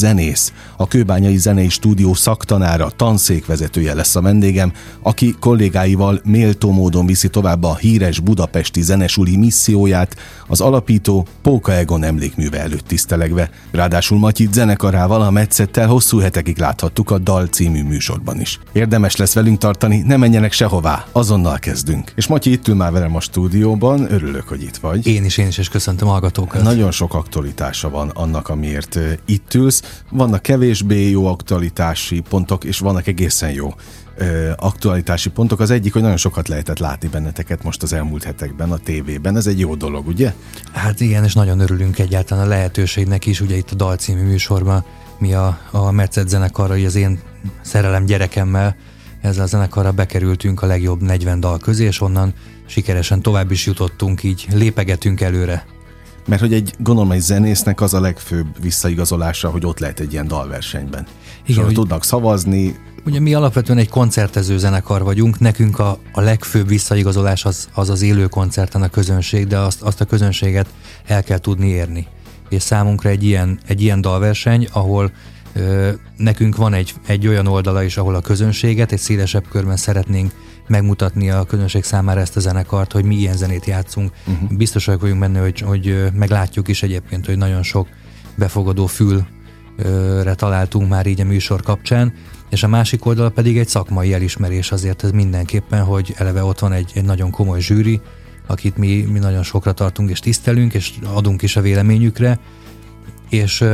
zenész, a Kőbányai Zenei Stúdió szaktanára, tanszékvezetője lesz a vendégem, aki kollégáival méltó módon viszi tovább a híres budapesti zenesuli misszióját, az alapító Póka Egon emlékműve előtt tisztelegve. Ráadásul Matyit zenekarával a Metszettel hosszú hetekig láthattuk a Dal című műsorban is. Érdemes lesz velünk tartani, ne menjenek sehová, azonnal kezdünk. És Matyi itt ül már velem a stúdióban, örülök, hogy itt vagy. Én is, én is, és köszöntöm a hallgatókat. Nagyon sok aktualitása van annak, amiért itt ülsz. Vannak kevésbé jó aktualitási pontok, és vannak egészen jó aktualitási pontok. Az egyik, hogy nagyon sokat lehetett látni benneteket most az elmúlt hetekben a tévében. Ez egy jó dolog, ugye? Hát igen, és nagyon örülünk egyáltalán a lehetőségnek is. Ugye itt a Dal című műsorban mi a, a Metszet zenekarra, az én szerelem gyerekemmel ezzel a zenekarra bekerültünk a legjobb 40 dal közé, és onnan sikeresen tovább is jutottunk, így lépegetünk előre. Mert hogy egy, gondolom, egy zenésznek az a legfőbb visszaigazolása, hogy ott lehet egy ilyen dalversenyben. Igen, hogy tudnak szavazni. Ugye mi alapvetően egy koncertező zenekar vagyunk, nekünk a, a legfőbb visszaigazolás az, az az élő koncerten a közönség, de azt, azt a közönséget el kell tudni érni. És számunkra egy ilyen, egy ilyen dalverseny, ahol ö, nekünk van egy, egy olyan oldala is, ahol a közönséget egy szélesebb körben szeretnénk megmutatni a közönség számára ezt a zenekart, hogy mi ilyen zenét játszunk. Uh-huh. Biztosak vagyunk benne, hogy, hogy meglátjuk is egyébként, hogy nagyon sok befogadó fülre találtunk már így a műsor kapcsán, és a másik oldala pedig egy szakmai elismerés azért ez mindenképpen, hogy eleve ott van egy, egy nagyon komoly zsűri, akit mi, mi nagyon sokra tartunk és tisztelünk, és adunk is a véleményükre, és,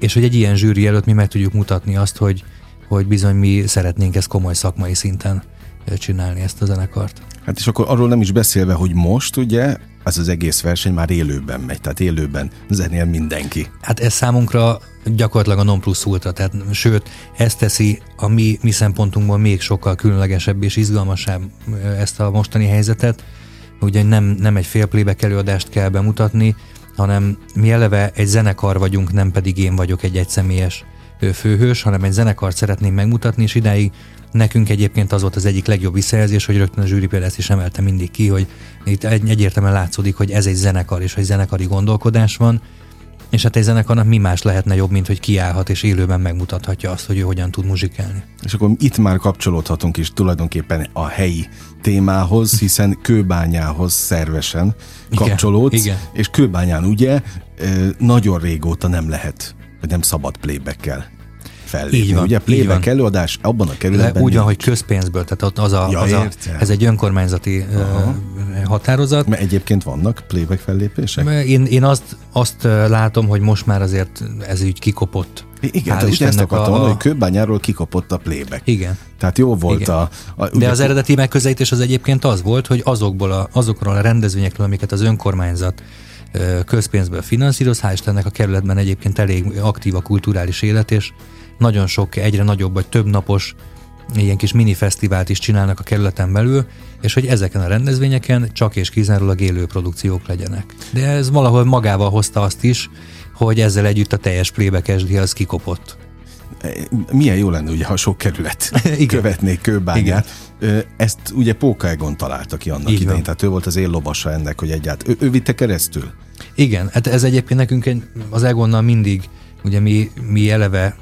és hogy egy ilyen zsűri előtt mi meg tudjuk mutatni azt, hogy, hogy bizony mi szeretnénk ezt komoly szakmai szinten csinálni ezt a zenekart. Hát és akkor arról nem is beszélve, hogy most ugye ez az egész verseny már élőben megy, tehát élőben zenél mindenki. Hát ez számunkra gyakorlatilag a non plus ultra, tehát sőt, ez teszi a mi, mi szempontunkból még sokkal különlegesebb és izgalmasabb ezt a mostani helyzetet, ugye nem, nem egy fél playback előadást kell bemutatni, hanem mi eleve egy zenekar vagyunk, nem pedig én vagyok egy egyszemélyes főhős, hanem egy zenekart szeretném megmutatni, és idáig Nekünk egyébként az volt az egyik legjobb visszajelzés, hogy rögtön a zsűri például ezt is emelte mindig ki, hogy itt egyértelműen látszódik, hogy ez egy zenekar, és hogy zenekari gondolkodás van, és hát egy zenekarnak mi más lehetne jobb, mint hogy kiállhat és élőben megmutathatja azt, hogy ő hogyan tud muzsikálni. És akkor itt már kapcsolódhatunk is tulajdonképpen a helyi témához, hiszen kőbányához szervesen kapcsolódsz, igen, igen. és kőbányán ugye nagyon régóta nem lehet, vagy nem szabad playback fellépni. Így van, Ugye playback előadás abban a kerületben Úgy van, hogy közpénzből, tehát az a, ja, az a, ez egy önkormányzati Aha. határozat. Mert egyébként vannak playback fellépések? Én, én azt, azt látom, hogy most már azért ez így kikopott. Igen, tehát ezt akartam a, mondani, hogy Kőbányáról kikopott a playback. Igen. Tehát jó volt Igen. a, a... De az eredeti megközelítés az egyébként az volt, hogy azokból a, azokról a rendezvényekről, amiket az önkormányzat közpénzből finanszíroz, hál' Istennek a kerületben egyébként elég aktív a kulturális élet, és nagyon sok, egyre nagyobb vagy több napos ilyen kis mini fesztivált is csinálnak a kerületen belül, és hogy ezeken a rendezvényeken csak és kizárólag élő produkciók legyenek. De ez valahol magával hozta azt is, hogy ezzel együtt a teljes playback az kikopott. Milyen jó lenne, ugye, ha sok kerület Igen. követnék kőbányát. Igen. Ezt ugye Póka Egon találta ki annak Így idején, van. tehát ő volt az éllovasa ennek, hogy egyáltalán. Ő, ő vitte keresztül? Igen, hát ez egyébként nekünk az Egonnal mindig Ugye mi, mi eleve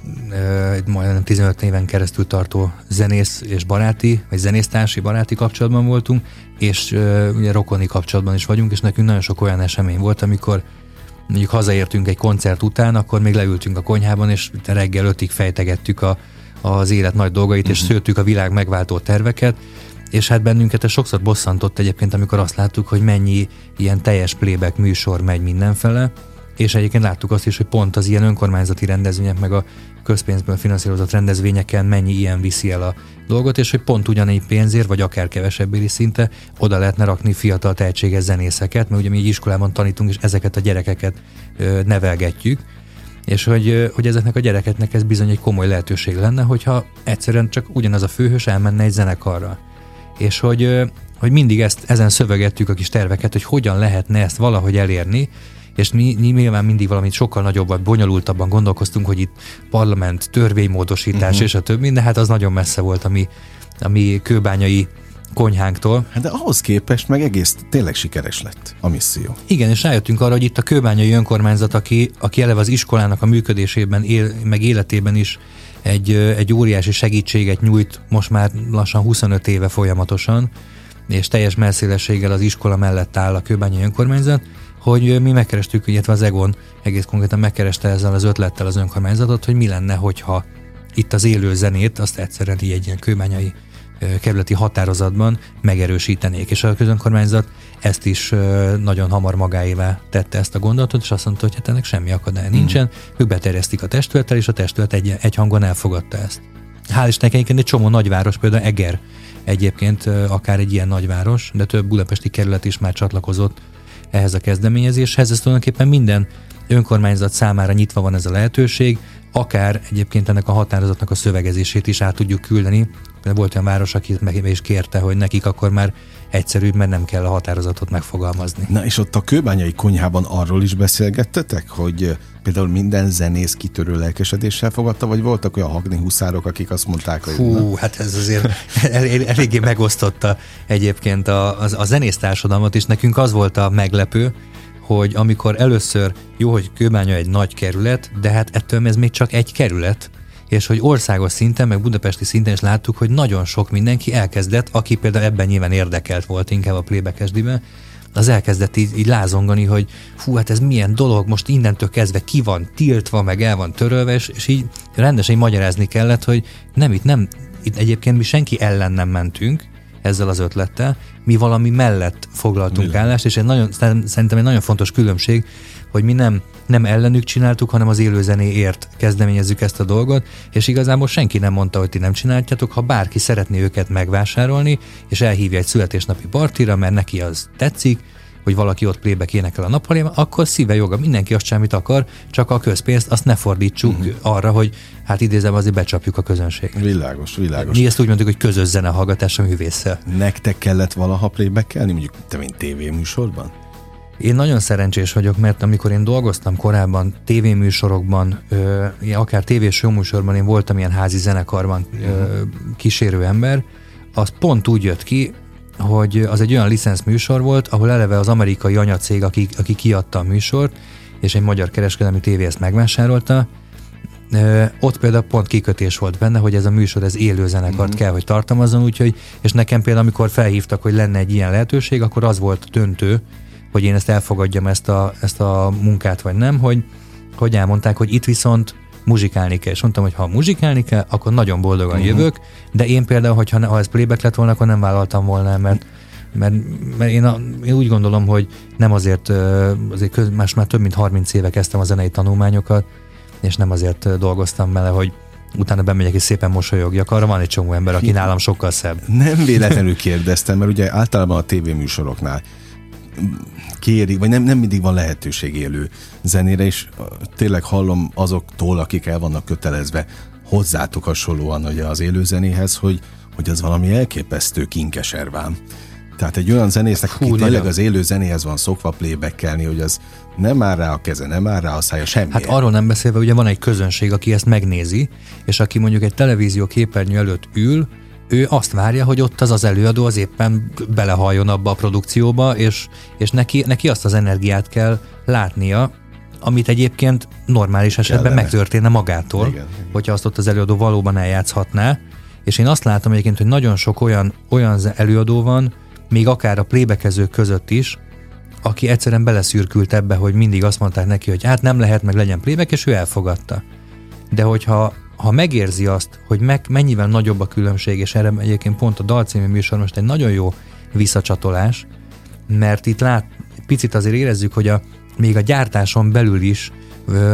egy majdnem 15 éven keresztül tartó zenész és baráti, vagy zenésztársi baráti kapcsolatban voltunk, és ugye rokoni kapcsolatban is vagyunk, és nekünk nagyon sok olyan esemény volt, amikor mondjuk hazaértünk egy koncert után, akkor még leültünk a konyhában, és reggel ötig fejtegettük a, az élet nagy dolgait, uh-huh. és mhm. szőttük a világ megváltó terveket, és hát bennünket ez sokszor bosszantott egyébként, amikor azt láttuk, hogy mennyi ilyen teljes playback műsor megy mindenfele, és egyébként láttuk azt is, hogy pont az ilyen önkormányzati rendezvények, meg a közpénzből finanszírozott rendezvényeken mennyi ilyen viszi el a dolgot, és hogy pont ugyanígy pénzért, vagy akár kevesebbéri szinte oda lehetne rakni fiatal tehetséges zenészeket, mert ugye mi így iskolában tanítunk, és ezeket a gyerekeket ö, nevelgetjük, és hogy, hogy ezeknek a gyerekeknek ez bizony egy komoly lehetőség lenne, hogyha egyszerűen csak ugyanaz a főhős elmenne egy zenekarra. És hogy, hogy mindig ezt, ezen szövegettük a kis terveket, hogy hogyan lehetne ezt valahogy elérni, és mi, mi nyilván mindig valamit sokkal nagyobbat, bonyolultabban gondolkoztunk, hogy itt parlament, törvénymódosítás uh-huh. és a többi, de hát az nagyon messze volt a mi, a mi kőbányai konyhánktól. Hát de ahhoz képest meg egész tényleg sikeres lett a misszió. Igen, és rájöttünk arra, hogy itt a kőbányai önkormányzat, aki, aki eleve az iskolának a működésében, él, meg életében is egy, egy óriási segítséget nyújt most már lassan 25 éve folyamatosan, és teljes messzélességgel az iskola mellett áll a kőbányai önkormányzat, hogy mi megkerestük, illetve az Egon egész konkrétan megkereste ezzel az ötlettel az önkormányzatot, hogy mi lenne, hogyha itt az élő zenét, azt egyszerűen így egy ilyen kőbányai kerületi határozatban megerősítenék. És a közönkormányzat ezt is nagyon hamar magáévá tette ezt a gondolatot, és azt mondta, hogy hát ennek semmi akadály nincsen. Mm. Ők beterjesztik a testülettel, és a testület egy, egy hangon elfogadta ezt. Hál' Istennek egy csomó nagyváros, például Eger egyébként akár egy ilyen nagyváros, de több budapesti kerület is már csatlakozott ehhez a kezdeményezéshez. Ez tulajdonképpen minden önkormányzat számára nyitva van ez a lehetőség, akár egyébként ennek a határozatnak a szövegezését is át tudjuk küldeni. Volt olyan város, aki meg is kérte, hogy nekik akkor már egyszerűbb, mert nem kell a határozatot megfogalmazni. Na és ott a kőbányai konyhában arról is beszélgettetek, hogy például minden zenész kitörő lelkesedéssel fogadta, vagy voltak olyan hagni huszárok, akik azt mondták, hogy... Hú, na. hát ez azért el, eléggé megosztotta egyébként a, a, a zenész társadalmat, és nekünk az volt a meglepő, hogy amikor először, jó, hogy Kőbánya egy nagy kerület, de hát ettől ez még csak egy kerület, és hogy országos szinten, meg budapesti szinten is láttuk, hogy nagyon sok mindenki elkezdett, aki például ebben nyilván érdekelt volt inkább a plébekesdiben, az elkezdett így, így lázongani, hogy fú, hát ez milyen dolog, most innentől kezdve ki van tiltva, meg el van törölve, és, és így rendesen így magyarázni kellett, hogy nem itt nem, itt egyébként mi senki ellen nem mentünk, ezzel az ötlettel, mi valami mellett foglaltunk Milyen. állást, és egy nagyon, szerintem egy nagyon fontos különbség, hogy mi nem, nem ellenük csináltuk, hanem az élőzenéért kezdeményezzük ezt a dolgot, és igazából senki nem mondta, hogy ti nem csináljátok, ha bárki szeretné őket megvásárolni, és elhívja egy születésnapi partira, mert neki az tetszik, hogy valaki ott plébe énekel a nappaliában, akkor szíve joga, mindenki azt semmit akar, csak a közpénzt azt ne fordítsuk uh-huh. arra, hogy hát idézem, azért becsapjuk a közönséget. Világos, világos. Mi ezt úgy mondjuk, hogy közös zenehallgatás a művésszel. Nektek kellett valaha plébekelni, mondjuk te mint tévéműsorban? Én nagyon szerencsés vagyok, mert amikor én dolgoztam korábban tévéműsorokban, ö, akár tévés showműsorban, én voltam ilyen házi zenekarban ö, kísérő ember, az pont úgy jött ki, hogy az egy olyan licensz műsor volt, ahol eleve az amerikai anyacég, aki, aki kiadta a műsort, és egy magyar kereskedelmi tévé ezt megvásárolta, ott például pont kikötés volt benne, hogy ez a műsor ez élő zenekart uh-huh. kell, hogy tartalmazzon, úgyhogy, és nekem például, amikor felhívtak, hogy lenne egy ilyen lehetőség, akkor az volt döntő, hogy én ezt elfogadjam, ezt a, ezt a munkát, vagy nem, hogy, hogy elmondták, hogy itt viszont muzsikálni kell. És mondtam, hogy ha muzsikálni kell, akkor nagyon boldogan uh-huh. jövök, de én például, hogyha ha ez playback lett volna, akkor nem vállaltam volna, mert mert, mert én, a, én úgy gondolom, hogy nem azért, azért köz, más már több mint 30 éve kezdtem a zenei tanulmányokat, és nem azért dolgoztam vele, hogy utána bemegyek és szépen mosolyogjak. Arra van egy csomó ember, aki nálam sokkal szebb. Nem véletlenül kérdeztem, mert ugye általában a tévéműsoroknál kéri, vagy nem, nem mindig van lehetőség élő zenére, és tényleg hallom azoktól, akik el vannak kötelezve hozzátok hasonlóan hogy az élőzenéhez, hogy, hogy az valami elképesztő kinkeservám. Tehát egy olyan zenésznek, Hú, aki tényleg az élő zenéhez van szokva playbackelni, hogy az nem áll rá a keze, nem áll rá a szája, semmi. Hát arról nem beszélve, ugye van egy közönség, aki ezt megnézi, és aki mondjuk egy televízió képernyő előtt ül, ő azt várja, hogy ott az az előadó az éppen belehalljon abba a produkcióba, és, és neki, neki azt az energiát kell látnia, amit egyébként normális esetben Kellene. megtörténne magától, igen, igen. hogyha azt ott az előadó valóban eljátszhatná. És én azt látom egyébként, hogy nagyon sok olyan, olyan előadó van, még akár a plébekezők között is, aki egyszerűen beleszürkült ebbe, hogy mindig azt mondták neki, hogy hát nem lehet, meg legyen plébek, és ő elfogadta. De hogyha ha megérzi azt, hogy meg, mennyivel nagyobb a különbség, és erre egyébként pont a Dalcímű műsor most egy nagyon jó visszacsatolás, mert itt lát, picit azért érezzük, hogy a, még a gyártáson belül is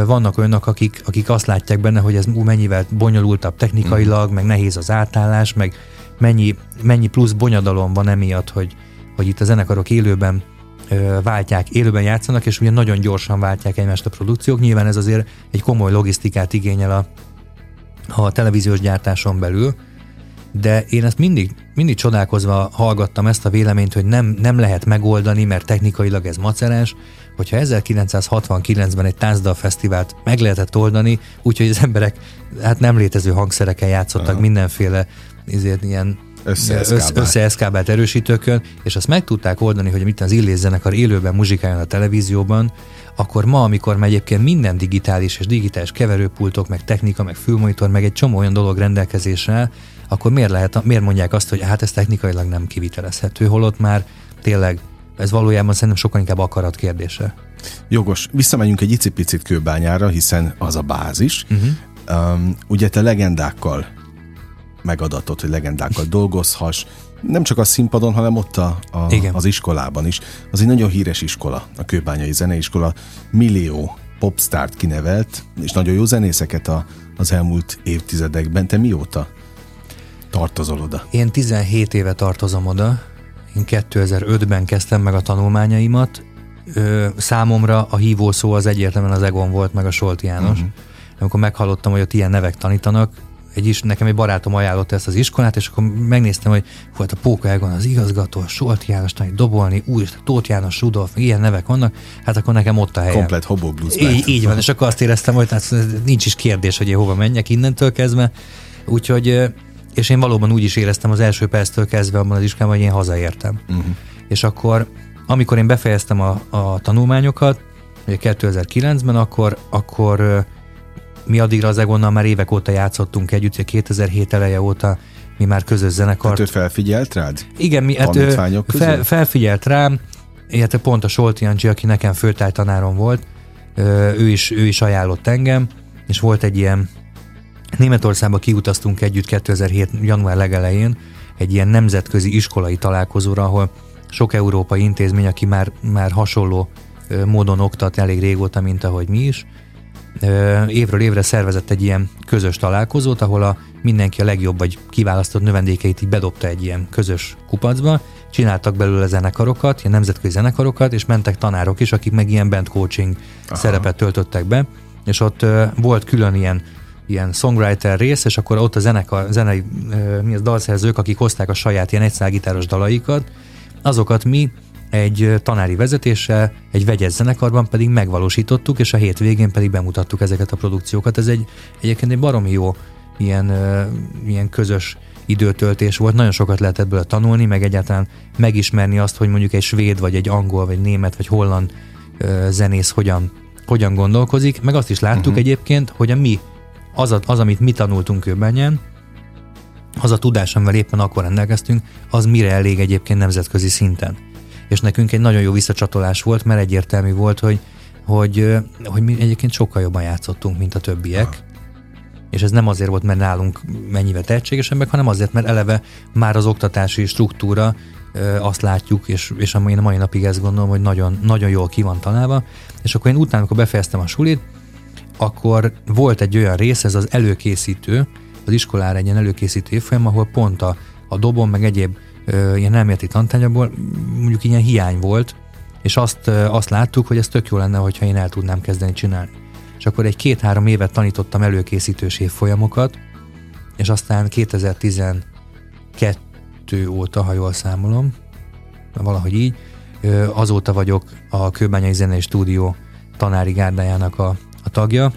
vannak olyanok, akik, akik azt látják benne, hogy ez mennyivel bonyolultabb technikailag, mm. meg nehéz az átállás, meg mennyi, mennyi plusz bonyodalom van emiatt, hogy, hogy itt a zenekarok élőben váltják, élőben játszanak, és ugye nagyon gyorsan váltják egymást a produkciók. Nyilván ez azért egy komoly logisztikát igényel a, a televíziós gyártáson belül, de én ezt mindig, mindig csodálkozva hallgattam ezt a véleményt, hogy nem, nem lehet megoldani, mert technikailag ez macerás, hogyha 1969-ben egy tánzdal fesztivált meg lehetett oldani, úgyhogy az emberek hát nem létező hangszerekkel játszottak Aha. mindenféle ezért ilyen összeeszkábált erősítőkön, és azt meg tudták oldani, hogy mit az Illés zenekar élőben muzsikáljon a televízióban, akkor ma, amikor már egyébként minden digitális és digitális keverőpultok, meg technika, meg fülmonitor, meg egy csomó olyan dolog rendelkezésre, akkor miért, lehet, miért mondják azt, hogy hát ez technikailag nem kivitelezhető, holott már tényleg ez valójában szerintem sokkal inkább akarat kérdése. Jogos. Visszamegyünk egy icipicit kőbányára, hiszen az a bázis. Uh-huh. Um, ugye te legendákkal megadatott, hogy legendákkal dolgozhass, nem csak a színpadon, hanem ott a, a, az iskolában is. Az egy nagyon híres iskola, a Kőbányai Zeneiskola. Millió popstárt kinevelt, és nagyon jó zenészeket a, az elmúlt évtizedekben. Te mióta tartozol oda? Én 17 éve tartozom oda. Én 2005-ben kezdtem meg a tanulmányaimat. Ö, számomra a hívó szó az egyértelműen az Egon volt, meg a Solti János. Uh-huh. Amikor meghallottam, hogy ott ilyen nevek tanítanak, egy is, nekem egy barátom ajánlott ezt az iskolát, és akkor megnéztem, hogy volt a Póka Egon az igazgató, a Solti János dobolni, új, Tóth János, Rudolf, ilyen nevek vannak, hát akkor nekem ott a. Komplet hobo blues így, így van, és akkor azt éreztem, hogy hát nincs is kérdés, hogy én hova menjek innentől kezdve. Úgyhogy, és én valóban úgy is éreztem az első perctől kezdve abban az iskolában, hogy én hazaértem. Uh-huh. És akkor, amikor én befejeztem a, a tanulmányokat, 2009-ben, akkor, akkor mi addigra az Egonnal már évek óta játszottunk együtt, 2007 eleje óta mi már közös zenekar. Hát ő felfigyelt rád? Igen, mi, hát ő fel, felfigyelt rám, illetve pont a Solti Jancsi, aki nekem főtájtanárom volt, ő is, ő is ajánlott engem, és volt egy ilyen Németországba kiutaztunk együtt 2007. január legelején egy ilyen nemzetközi iskolai találkozóra, ahol sok európai intézmény, aki már, már hasonló módon oktat elég régóta, mint ahogy mi is, évről évre szervezett egy ilyen közös találkozót, ahol a mindenki a legjobb vagy kiválasztott növendékeit így bedobta egy ilyen közös kupacba, csináltak belőle zenekarokat, ilyen nemzetközi zenekarokat, és mentek tanárok is, akik meg ilyen band coaching Aha. szerepet töltöttek be, és ott volt külön ilyen ilyen songwriter rész, és akkor ott a zenekar, zenei, mi az dalszerzők, akik hozták a saját ilyen egyszágitáros dalaikat, azokat mi egy tanári vezetéssel, egy vegyes zenekarban pedig megvalósítottuk, és a hétvégén pedig bemutattuk ezeket a produkciókat. Ez egy egyébként egy baromi jó ilyen, ilyen közös időtöltés volt, nagyon sokat lehet ebből tanulni, meg egyáltalán megismerni azt, hogy mondjuk egy svéd, vagy egy angol, vagy német, vagy holland zenész hogyan, hogyan gondolkozik, meg azt is láttuk uh-huh. egyébként, hogy a mi, az, a, az, amit mi tanultunk Kőbenyen, az a tudás, amivel éppen akkor rendelkeztünk, az mire elég egyébként nemzetközi szinten és nekünk egy nagyon jó visszacsatolás volt, mert egyértelmű volt, hogy, hogy, hogy mi egyébként sokkal jobban játszottunk, mint a többiek. Ha. És ez nem azért volt, mert nálunk mennyivel tehetségesebbek, hanem azért, mert eleve már az oktatási struktúra azt látjuk, és, és én a mai napig ezt gondolom, hogy nagyon, nagyon jól ki van találva. És akkor én utána, amikor befejeztem a sulit, akkor volt egy olyan rész, ez az előkészítő, az iskolára egy ilyen előkészítő évfolyam, ahol pont a, a dobon, meg egyéb ilyen elméleti tantányából mondjuk ilyen hiány volt, és azt, azt láttuk, hogy ez tök jó lenne, hogyha én el tudnám kezdeni csinálni. És akkor egy két-három évet tanítottam előkészítős évfolyamokat, és aztán 2012 óta, ha jól számolom, valahogy így, azóta vagyok a Kőbányai Zenei Stúdió tanári gárdájának a, a tagja,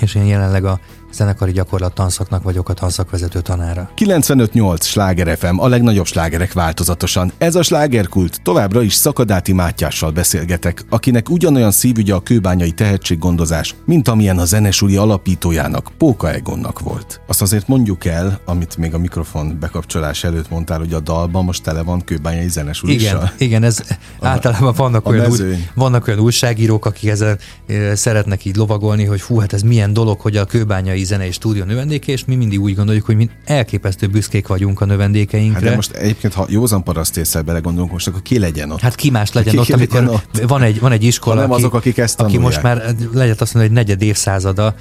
és én jelenleg a zenekari gyakorlat tanszaknak vagyok a tanszakvezető tanára. 95.8 Sláger FM, a legnagyobb slágerek változatosan. Ez a slágerkult, továbbra is Szakadáti Mátyással beszélgetek, akinek ugyanolyan szívügye a kőbányai tehetséggondozás, mint amilyen a zenesuli alapítójának, Póka Egonnak volt. Azt azért mondjuk el, amit még a mikrofon bekapcsolás előtt mondtál, hogy a dalban most tele van kőbányai zenesulissal. Igen, igen, ez a, általában vannak olyan, úgy, vannak olyan újságírók, akik ezen e, szeretnek így lovagolni, hogy fú, hát ez milyen dolog, hogy a kőbányai zenei stúdió növendéke, és mi mindig úgy gondoljuk, hogy mi elképesztő büszkék vagyunk a növendékeinkre. Hát de most egyébként, ha józan parasztésszel belegondolunk, most akkor ki legyen ott? Hát ki más legyen ki ott, ki amikor legyen ott? Van, egy, van egy iskola, nem aki, azok, akik ezt aki most már legyen azt mondani, hogy negyed évszázada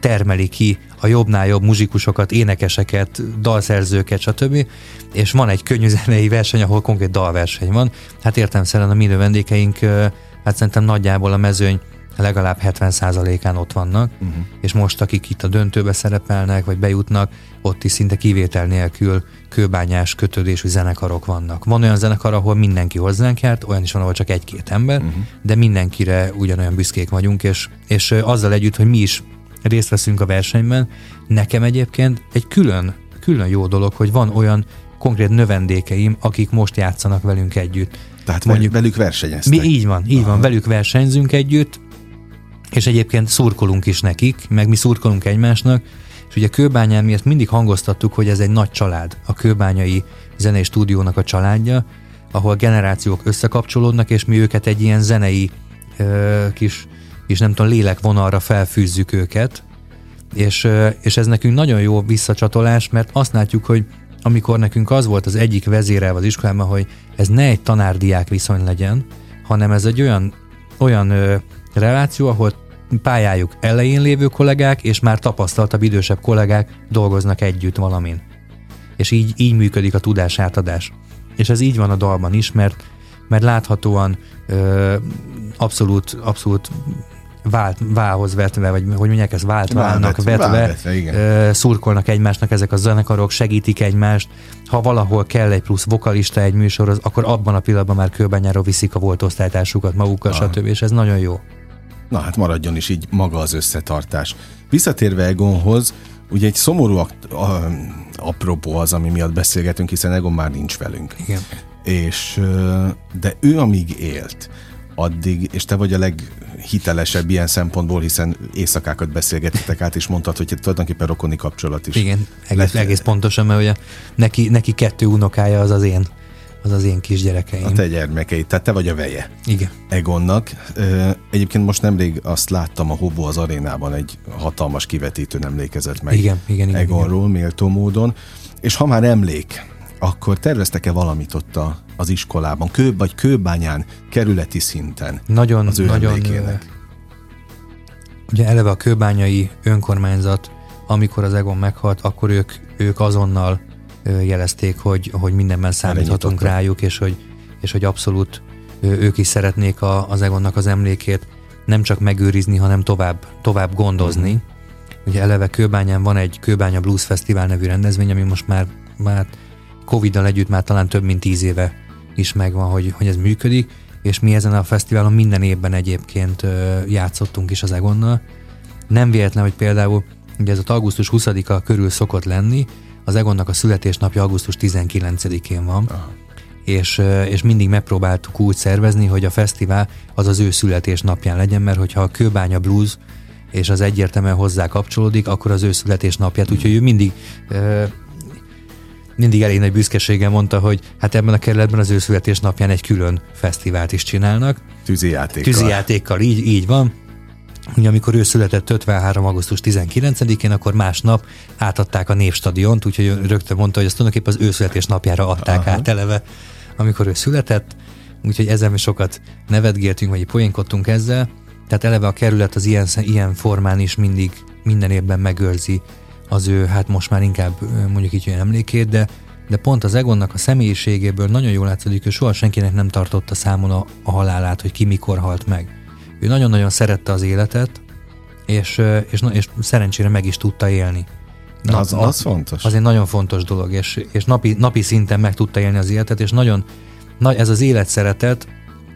termeli ki a jobbnál jobb muzsikusokat, énekeseket, dalszerzőket, stb. És van egy könnyű zenei verseny, ahol konkrét dalverseny van. Hát értem szerint a mi növendékeink, hát szerintem nagyjából a mezőny legalább 70%-án ott vannak, uh-huh. és most akik itt a döntőbe szerepelnek, vagy bejutnak, ott is szinte kivétel nélkül kőbányás kötődésű zenekarok vannak. Van olyan zenekar, ahol mindenki hozzánk járt, olyan is van, ahol csak egy-két ember, uh-huh. de mindenkire ugyanolyan büszkék vagyunk, és, és azzal együtt, hogy mi is részt veszünk a versenyben, nekem egyébként egy külön, külön jó dolog, hogy van olyan konkrét növendékeim, akik most játszanak velünk együtt. Tehát mondjuk velük versenyeztek. Mi így van, így Aha. van, velük versenyzünk együtt, és egyébként szurkolunk is nekik, meg mi szurkolunk egymásnak, és ugye Kőbányán mi ezt mindig hangoztattuk, hogy ez egy nagy család, a Kőbányai zenei stúdiónak a családja, ahol generációk összekapcsolódnak, és mi őket egy ilyen zenei ö, kis, és nem tudom, lélekvonalra felfűzzük őket, és, ö, és ez nekünk nagyon jó visszacsatolás, mert azt látjuk, hogy amikor nekünk az volt az egyik vezérel az iskolában, hogy ez ne egy tanárdiák viszony legyen, hanem ez egy olyan, olyan ö, reláció, ahol pályájuk elején lévő kollégák és már tapasztaltabb idősebb kollégák dolgoznak együtt valamin. És így, így működik a tudásátadás. És ez így van a dalban is, mert, mert láthatóan ö, abszolút, abszolút vált, válhoz vetve, vagy hogy mondják, ez vált válnak vetve, vetve igen. szurkolnak egymásnak ezek a zenekarok, segítik egymást. Ha valahol kell egy plusz vokalista egy műsorhoz, akkor abban a pillanatban már kőbányáról viszik a volt osztálytársukat magukkal, ah. stb. És ez nagyon jó. Na hát maradjon is így maga az összetartás. Visszatérve Egonhoz, ugye egy szomorú akt, a, apropó az, ami miatt beszélgetünk, hiszen Egon már nincs velünk. Igen. És, de ő amíg élt, addig, és te vagy a leghitelesebb ilyen szempontból, hiszen éjszakákat beszélgettetek át, és mondtad, hogy tulajdonképpen rokoni kapcsolat is. Igen, egész, egész pontosan, mert ugye neki, neki kettő unokája az az én az az én kisgyerekeim. A te gyermekeid, tehát te vagy a veje. Igen. Egonnak. Egyébként most nemrég azt láttam a Hobo az arénában, egy hatalmas kivetítőn emlékezett meg igen, igen, igen, Egonról igen. méltó módon. És ha már emlék, akkor terveztek-e valamit ott a, az iskolában, kő, vagy kőbányán, kerületi szinten nagyon, az ő nagyon, emlékének? Ugye eleve a kőbányai önkormányzat, amikor az Egon meghalt, akkor ők, ők azonnal jelezték, hogy, hogy mindenben számíthatunk rájuk, és hogy, és hogy abszolút ők is szeretnék a, az Egonnak az emlékét nem csak megőrizni, hanem tovább, tovább gondozni. Uh-huh. Ugye eleve Kőbányán van egy Kőbánya Blues Fesztivál nevű rendezvény, ami most már, már Covid-dal együtt már talán több mint tíz éve is megvan, hogy, hogy ez működik, és mi ezen a fesztiválon minden évben egyébként játszottunk is az Egonnal. Nem véletlen, hogy például ugye ez a augusztus 20-a körül szokott lenni, az Egonnak a születésnapja augusztus 19-én van, Aha. és, és mindig megpróbáltuk úgy szervezni, hogy a fesztivál az az ő születésnapján legyen, mert hogyha a Kőbánya Blues és az egyértelműen hozzá kapcsolódik, akkor az ő születésnapját, hmm. úgyhogy ő mindig mindig elég nagy büszkeséggel mondta, hogy hát ebben a kerületben az ő születésnapján egy külön fesztivált is csinálnak. Tűzijátékkal. Tűzijátékkal, így, így van. Ugye amikor ő született 53. augusztus 19-én, akkor másnap átadták a Névstadiont, úgyhogy rögtön mondta, hogy azt tulajdonképpen az ő születésnapjára adták Aha. át eleve, amikor ő született, úgyhogy ezzel mi sokat nevetgéltünk, vagy poénkodtunk ezzel. Tehát eleve a kerület az ilyen, ilyen formán is mindig minden évben megőrzi az ő, hát most már inkább mondjuk így olyan emlékét, de, de pont az Egonnak a személyiségéből nagyon jól látszik, hogy soha senkinek nem tartotta számon a, a halálát, hogy ki mikor halt meg ő nagyon-nagyon szerette az életet, és, és, és szerencsére meg is tudta élni. Na, az, az na, fontos. Az egy nagyon fontos dolog, és, és napi, napi szinten meg tudta élni az életet, és nagyon, na, ez az életszeretet,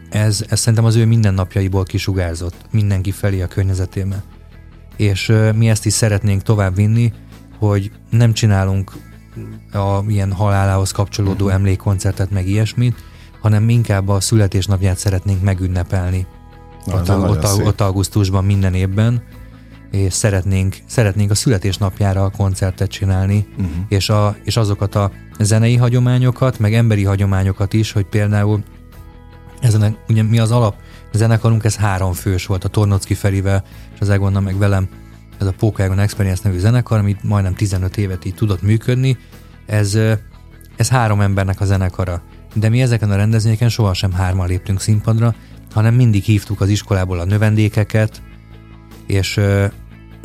ez, ez szerintem az ő mindennapjaiból kisugárzott mindenki felé a környezetében. És mi ezt is szeretnénk tovább vinni, hogy nem csinálunk a ilyen halálához kapcsolódó uh-huh. emlékkoncertet, meg ilyesmit, hanem inkább a születésnapját szeretnénk megünnepelni ott, ott, ott augusztusban minden évben, és szeretnénk, szeretnénk a születésnapjára a koncertet csinálni, uh-huh. és, a, és azokat a zenei hagyományokat, meg emberi hagyományokat is, hogy például ezen ugye mi az alap zenekarunk, ez három fős volt, a Tornocki Ferivel, és az Egonna meg velem ez a Pokégon Experience nevű zenekar, amit majdnem 15 évet így tudott működni, ez, ez három embernek a zenekara. De mi ezeken a rendezvényeken sohasem hárman léptünk színpadra, hanem mindig hívtuk az iskolából a növendékeket, és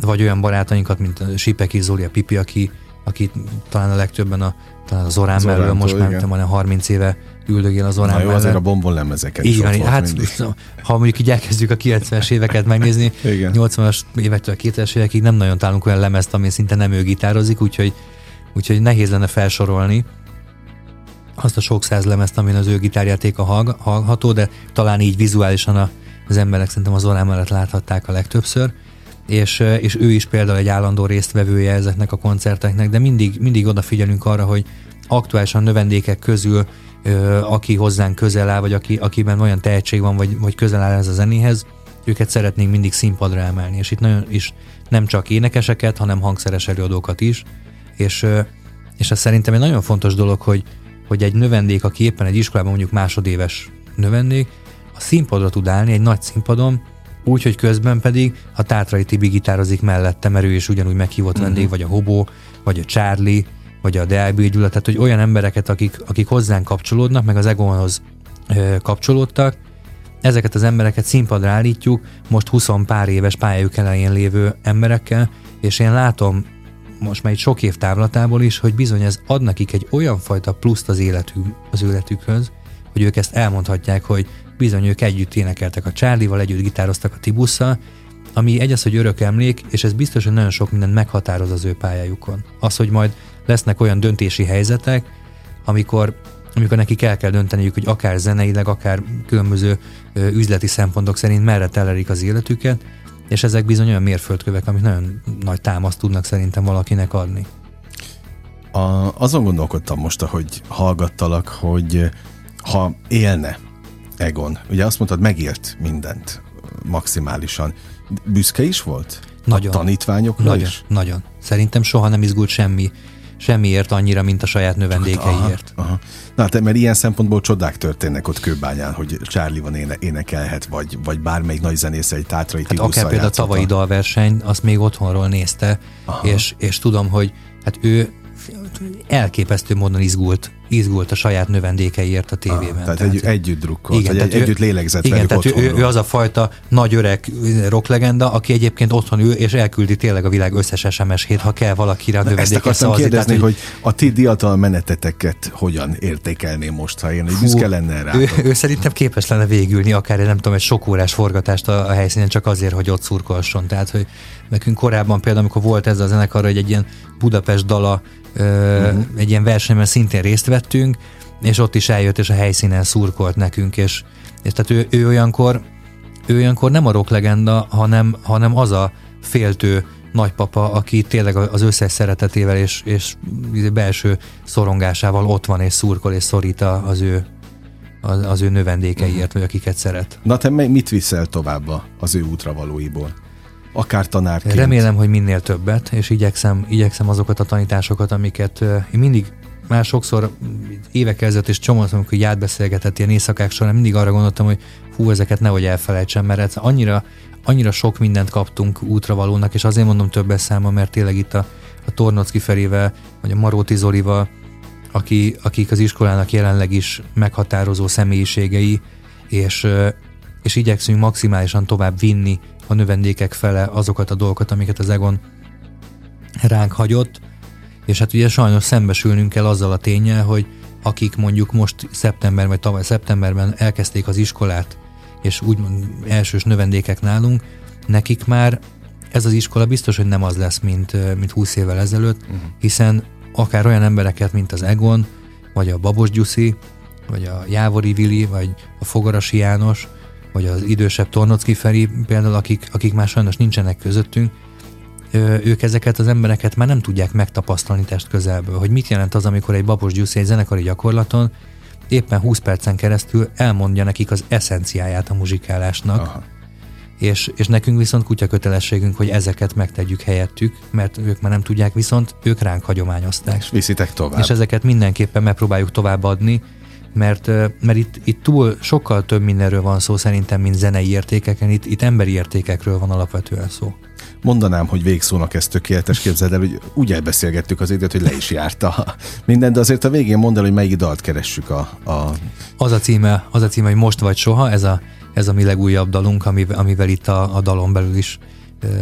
vagy olyan barátainkat, mint a Sipeki Zoli, a Pipi, aki, aki talán a legtöbben a, talán az Orán mellől, most már van 30 éve üldögél az Orán Na jó, mellett. azért a bombon lemezeket így van, hát ha mondjuk így elkezdjük a 90-es éveket megnézni, 80-as évektől a 2000-es évekig nem nagyon találunk olyan lemezt, ami szinte nem ő gitározik, úgyhogy, úgyhogy nehéz lenne felsorolni azt a sok száz lemezt, amin az ő gitárjátéka hallható, de talán így vizuálisan a, az emberek szerintem az orrán mellett láthatták a legtöbbször. És, és ő is például egy állandó résztvevője ezeknek a koncerteknek, de mindig, mindig odafigyelünk arra, hogy aktuálisan növendékek közül aki hozzánk közel áll, vagy aki, akiben olyan tehetség van, vagy, vagy közel áll ez a zenéhez, őket szeretnénk mindig színpadra emelni, és itt nagyon is nem csak énekeseket, hanem hangszeres előadókat is, és, és ez szerintem egy nagyon fontos dolog, hogy, hogy egy növendék, aki éppen egy iskolában mondjuk másodéves növendék, a színpadra tud állni egy nagy színpadon, úgy, hogy közben pedig a Tátrai Tibi gitározik mellette, mert ő is ugyanúgy meghívott uh-huh. vendég, vagy a Hobó, vagy a Charlie, vagy a DIB Gyula, tehát hogy olyan embereket, akik, akik hozzánk kapcsolódnak, meg az Egonhoz ö, kapcsolódtak, ezeket az embereket színpadra állítjuk, most 20 pár éves pályájuk elején lévő emberekkel, és én látom most már egy sok év távlatából is, hogy bizony ez ad nekik egy olyan fajta pluszt az, életük, az életükhöz, hogy ők ezt elmondhatják, hogy bizony ők együtt énekeltek a Charlie-val, együtt gitároztak a Tibusszal, ami egy az, hogy örök emlék, és ez biztos, hogy nagyon sok mindent meghatároz az ő pályájukon. Az, hogy majd lesznek olyan döntési helyzetek, amikor amikor nekik el kell dönteniük, hogy akár zeneileg, akár különböző üzleti szempontok szerint merre telerik az életüket, és ezek bizony olyan mérföldkövek, amik nagyon nagy támaszt tudnak szerintem valakinek adni. A, azon gondolkodtam most, ahogy hallgattalak, hogy ha élne Egon, ugye azt mondtad, megélt mindent maximálisan. Büszke is volt? Nagyon. A tanítványokra nagyon, is? Nagyon. Szerintem soha nem izgult semmi semmiért annyira, mint a saját növendékeiért. Aha, aha. Na hát, mert ilyen szempontból csodák történnek ott Kőbányán, hogy Charlie van éne, énekelhet, vagy, vagy bármelyik nagy zenész egy tátrai hát akár például a tavalyi dalverseny, azt még otthonról nézte, és, és tudom, hogy hát ő elképesztő módon izgult, izgult a saját növendékeiért a tévében. Ah, tehát, tehát egy, együtt drukkolt, igen, vagy egy, együtt lélegzett Igen, tehát ő, ő, az a fajta nagy öreg rocklegenda, aki egyébként otthon ül, és elküldi tényleg a világ összes SMS-hét, ha kell valakire a növendékhez Ezt akartam kérdezni, tehát, hogy, hogy a ti diatal meneteteket hogyan értékelném most, ha én egy büszke lenne rá. Ő, ő, szerintem képes lenne végülni akár nem tudom, egy sok órás forgatást a, a helyszínen csak azért, hogy ott szurkolson. Tehát, hogy nekünk korábban például, amikor volt ez a zenekar, hogy egy ilyen Budapest dala uh-huh. egy ilyen versenyben szintén részt vettünk, és ott is eljött, és a helyszínen szurkolt nekünk, és, és tehát ő, ő olyankor ő olyankor nem a rock legenda, hanem, hanem az a féltő nagypapa, aki tényleg az összes szeretetével és, és belső szorongásával ott van és szurkol és szorít az ő az, az ő növendékeiért, uh-huh. vagy akiket szeret. Na te mit viszel tovább az ő útravalóiból? Akár tanárként. Remélem, hogy minél többet, és igyekszem, igyekszem azokat a tanításokat, amiket én mindig már sokszor évek ezelőtt is csomózom, amikor így átbeszélgetett ilyen éjszakák során, mindig arra gondoltam, hogy hú, ezeket nehogy elfelejtsem, mert ez annyira, annyira sok mindent kaptunk útravalónak, és azért mondom többes száma, mert tényleg itt a, a Tornocki Ferével, vagy a Maróti Zolival, aki, akik az iskolának jelenleg is meghatározó személyiségei, és, és igyekszünk maximálisan tovább vinni a növendékek fele azokat a dolgokat, amiket az Egon ránk hagyott, és hát ugye sajnos szembesülnünk kell azzal a tényel, hogy akik mondjuk most szeptember vagy tavaly szeptemberben elkezdték az iskolát, és úgymond elsős növendékek nálunk, nekik már ez az iskola biztos, hogy nem az lesz, mint, mint 20 évvel ezelőtt, uh-huh. hiszen akár olyan embereket, mint az Egon, vagy a Babos Gyuszi, vagy a Jávori Vili, vagy a Fogarasi János, vagy az idősebb Tornocki Feri például, akik, akik már sajnos nincsenek közöttünk, ők ezeket az embereket már nem tudják megtapasztalni test közelből, hogy mit jelent az, amikor egy babos gyuszi egy zenekari gyakorlaton éppen 20 percen keresztül elmondja nekik az eszenciáját a muzsikálásnak, Aha. És, és nekünk viszont kutya kötelességünk, hogy ezeket megtegyük helyettük, mert ők már nem tudják, viszont ők ránk hagyományozták. És viszitek tovább. És ezeket mindenképpen megpróbáljuk továbbadni, mert, mert itt, itt túl sokkal több mindenről van szó szerintem, mint zenei értékeken, itt, itt emberi értékekről van alapvetően szó. Mondanám, hogy végszónak ez tökéletes, képzeld el, hogy úgy elbeszélgettük az időt, hogy le is járta minden, de azért a végén mondd el, hogy melyik dalt keressük a, a... Az a címe, az a címe, hogy Most vagy soha, ez a, ez a mi legújabb dalunk, amivel, amivel itt a, a dalon belül is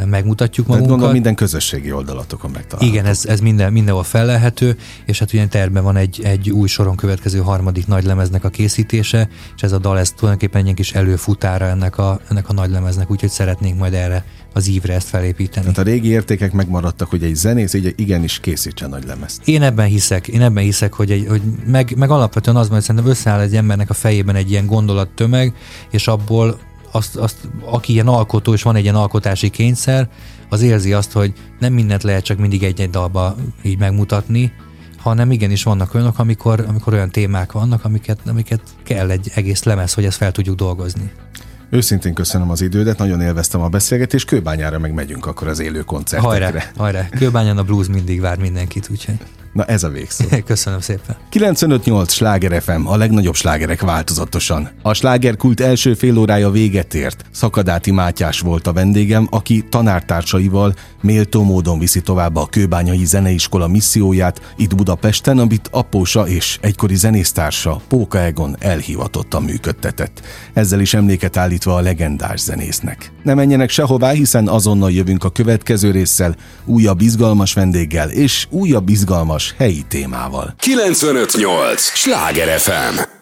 megmutatjuk magunkat. Tehát gondolom minden közösségi oldalatokon megtalálható. Igen, ez, ez minden, mindenhol fellelhető, és hát ugye tervben van egy, egy új soron következő harmadik nagy lemeznek a készítése, és ez a dal ez tulajdonképpen egy kis előfutára ennek a, ennek a nagy lemeznek, úgyhogy szeretnénk majd erre az ívre ezt felépíteni. Tehát a régi értékek megmaradtak, hogy egy zenész így igenis készítse nagy lemezt. Én ebben hiszek, én ebben hiszek, hogy, egy, hogy meg, meg alapvetően az, hogy szerintem összeáll egy embernek a fejében egy ilyen gondolattömeg, és abból azt, azt, aki ilyen alkotó, és van egy ilyen alkotási kényszer, az érzi azt, hogy nem mindent lehet csak mindig egy-egy dalba így megmutatni, hanem igenis vannak olyanok, amikor, amikor olyan témák vannak, amiket, amiket kell egy egész lemez, hogy ezt fel tudjuk dolgozni. Őszintén köszönöm az idődet, nagyon élveztem a beszélgetést, Kőbányára meg megyünk akkor az élő koncertekre. Hajrá, hajrá. Kőbányán a blues mindig vár mindenkit, úgyhogy... Na ez a végszó. Köszönöm szépen. 95.8 Sláger FM, a legnagyobb slágerek változatosan. A slágerkult első fél órája véget ért. Szakadáti Mátyás volt a vendégem, aki tanártársaival méltó módon viszi tovább a Kőbányai Zeneiskola misszióját itt Budapesten, amit apósa és egykori zenésztársa Póka Egon elhivatottan működtetett. Ezzel is emléket állítva a legendás zenésznek. Ne menjenek sehová, hiszen azonnal jövünk a következő résszel, újabb izgalmas vendéggel és újabb izgalmas helyi témával. 958! Sláger FM!